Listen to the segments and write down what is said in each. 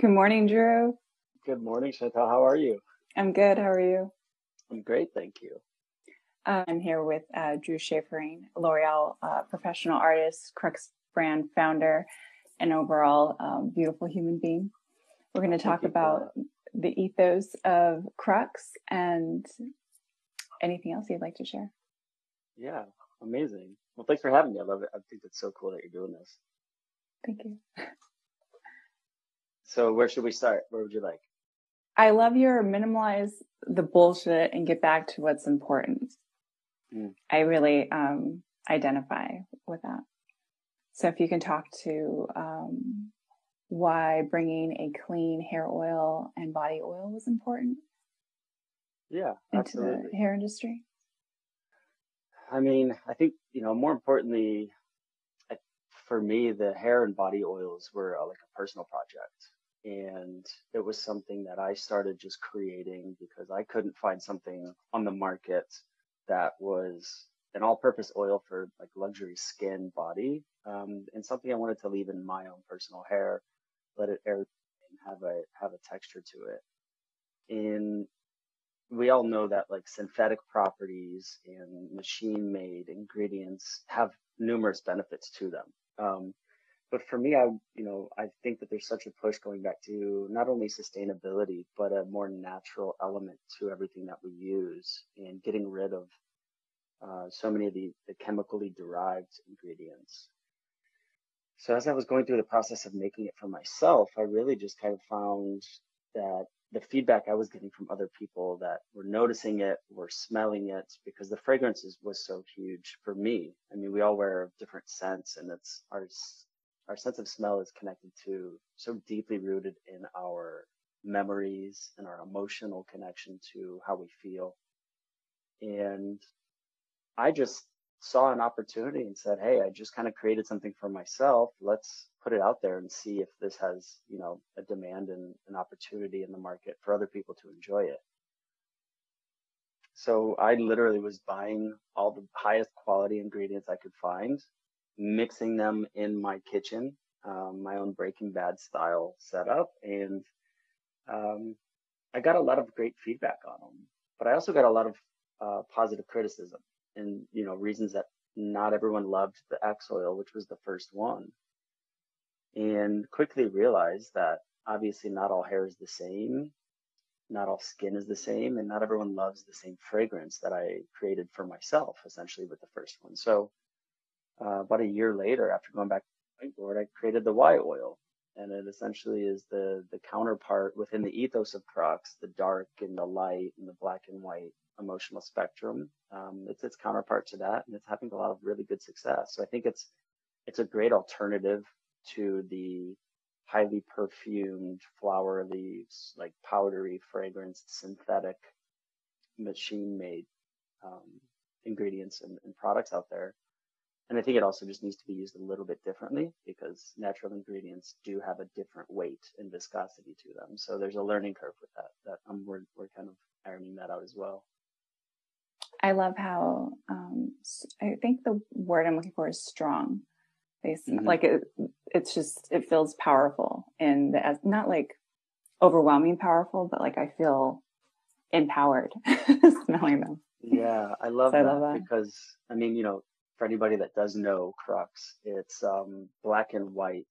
Good morning, Drew. Good morning, Chantal. How are you? I'm good. How are you? I'm great, thank you. Uh, I'm here with uh, Drew Schaefering, L'Oreal uh, professional artist, Cruxe brand founder, and overall um, beautiful human being. We're going to talk about the ethos of Cruxe and anything else you'd like to share. Yeah, amazing. Well, thanks for having me. I love it. I think it's so cool that you're doing this. Thank you. So where should we start? Where would you like? I love your minimalize the bullshit and get back to what's important. Mm. I really um, identify with that. So if you can talk to um, why bringing a clean hair oil and body oil was important. Yeah, into absolutely. the hair industry. I mean, I think you know more importantly, for me, the hair and body oils were uh, like a personal project and it was something that I started just creating because I couldn't find something on the market that was an all-purpose oil for like luxury skin body um, and something I wanted to leave in my own personal hair, let it air and have a have a texture to it. And we all know that like synthetic properties and machine-made ingredients have numerous benefits to them. Um, but for me, I, you know, I think that there's such a push going back to not only sustainability, but a more natural element to everything that we use and getting rid of uh, so many of the, the chemically derived ingredients. So as I was going through the process of making it for myself, I really just kind of found that the feedback I was getting from other people that were noticing it, were smelling it, because the fragrances was so huge for me. I mean, we all wear different scents and it's our our sense of smell is connected to so deeply rooted in our memories and our emotional connection to how we feel. And I just saw an opportunity and said, Hey, I just kind of created something for myself. Let's put it out there and see if this has, you know, a demand and an opportunity in the market for other people to enjoy it. So I literally was buying all the highest quality ingredients I could find mixing them in my kitchen, um, my own Breaking Bad style setup. And um, I got a lot of great feedback on them, but I also got a lot of uh, positive criticism and, you know, reasons that not everyone loved the X oil, which was the first one. And quickly realized that obviously not all hair is the same. Not all skin is the same and not everyone loves the same fragrance that I created for myself essentially with the first one. So uh, about a year later, after going back to the whiteboard, I created the Y oil. And it essentially is the, the counterpart within the ethos of Cruxe, the dark and the light and the black and white emotional spectrum. Um, it's its counterpart to that, and it's having a lot of really good success. So I think it's it's a great alternative to the highly perfumed flower leaves, like powdery, fragranced, synthetic, machine-made um, ingredients and, and products out there. And I think it also just needs to be used a little bit differently because natural ingredients do have a different weight and viscosity to them. So there's a learning curve with that that um, we're, we're kind of ironing that out as well. I love how, um, I think the word I'm looking for is strong. Mm-hmm. Like it, it's just, it feels powerful and as not like overwhelming powerful, but like I feel empowered smelling them. Yeah, I love, so that, I love that because I mean, you know, for anybody that does know Cruxe, it's um, black and white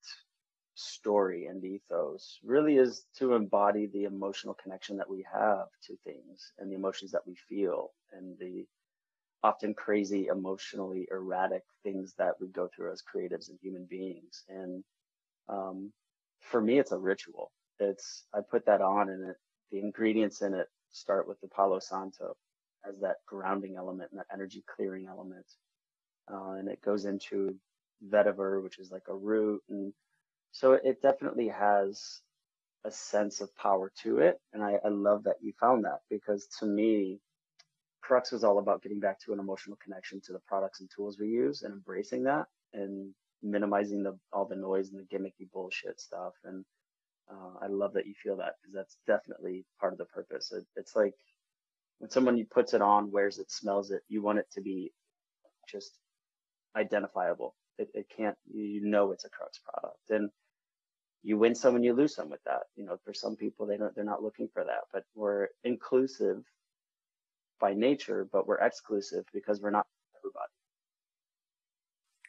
story and ethos really is to embody the emotional connection that we have to things and the emotions that we feel and the often crazy, emotionally erratic things that we go through as creatives and human beings. And um, for me, it's a ritual. It's I put that on, and it, the ingredients in it start with the Palo Santo as that grounding element and that energy clearing element uh, and it goes into vetiver, which is like a root. And so it definitely has a sense of power to it. And I, I love that you found that because to me, Cruxe was all about getting back to an emotional connection to the products and tools we use and embracing that and minimizing the all the noise and the gimmicky bullshit stuff. And uh, I love that you feel that because that's definitely part of the purpose. It, it's like when someone puts it on, wears it, smells it, you want it to be just identifiable. It, it can't, you know, it's a Cruxe product. And you win some and you lose some with that. You know, for some people, they don't, they're not looking for that, but we're inclusive by nature, but we're exclusive because we're not everybody.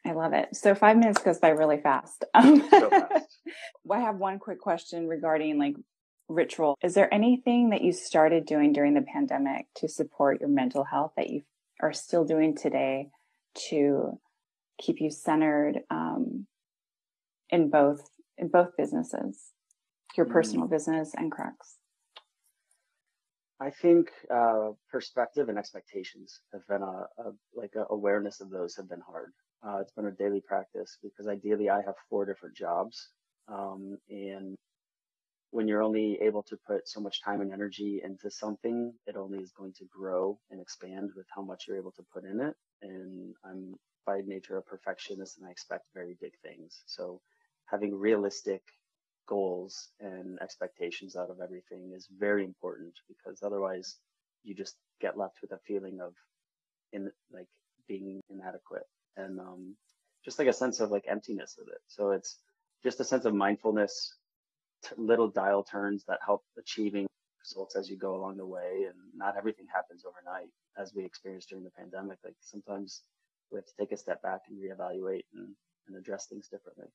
I love it. So five minutes goes by really fast. Um, so fast. I have one quick question regarding like ritual. Is there anything that you started doing during the pandemic to support your mental health that you are still doing today to keep you centered um, in both in both businesses, your mm. personal business and Cruxe? I think uh, perspective and expectations have been a, a like a awareness of those have been hard. Uh, it's been a daily practice because ideally I have four different jobs, um, and when you're only able to put so much time and energy into something, it only is going to grow and expand with how much you're able to put in it. And I'm by nature a perfectionist and I expect very big things. So having realistic goals and expectations out of everything is very important because otherwise you just get left with a feeling of in like being inadequate and um, just like a sense of like emptiness with it. So it's just a sense of mindfulness, t- little dial turns that help achieving results as you go along the way. And not everything happens overnight, as we experienced during the pandemic. Like sometimes we have to take a step back and reevaluate and, and address things differently.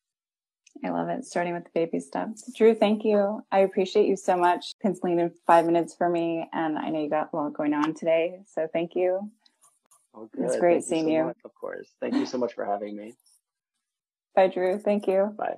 I love it. Starting with the baby steps. Drew, thank you. I appreciate you so much. Penciling in five minutes for me. And I know you got a lot going on today. So thank you. Oh, good. It's great Thank seeing you. So you. Of course. Thank you so much for having me. Bye, Drew. Thank you. Bye.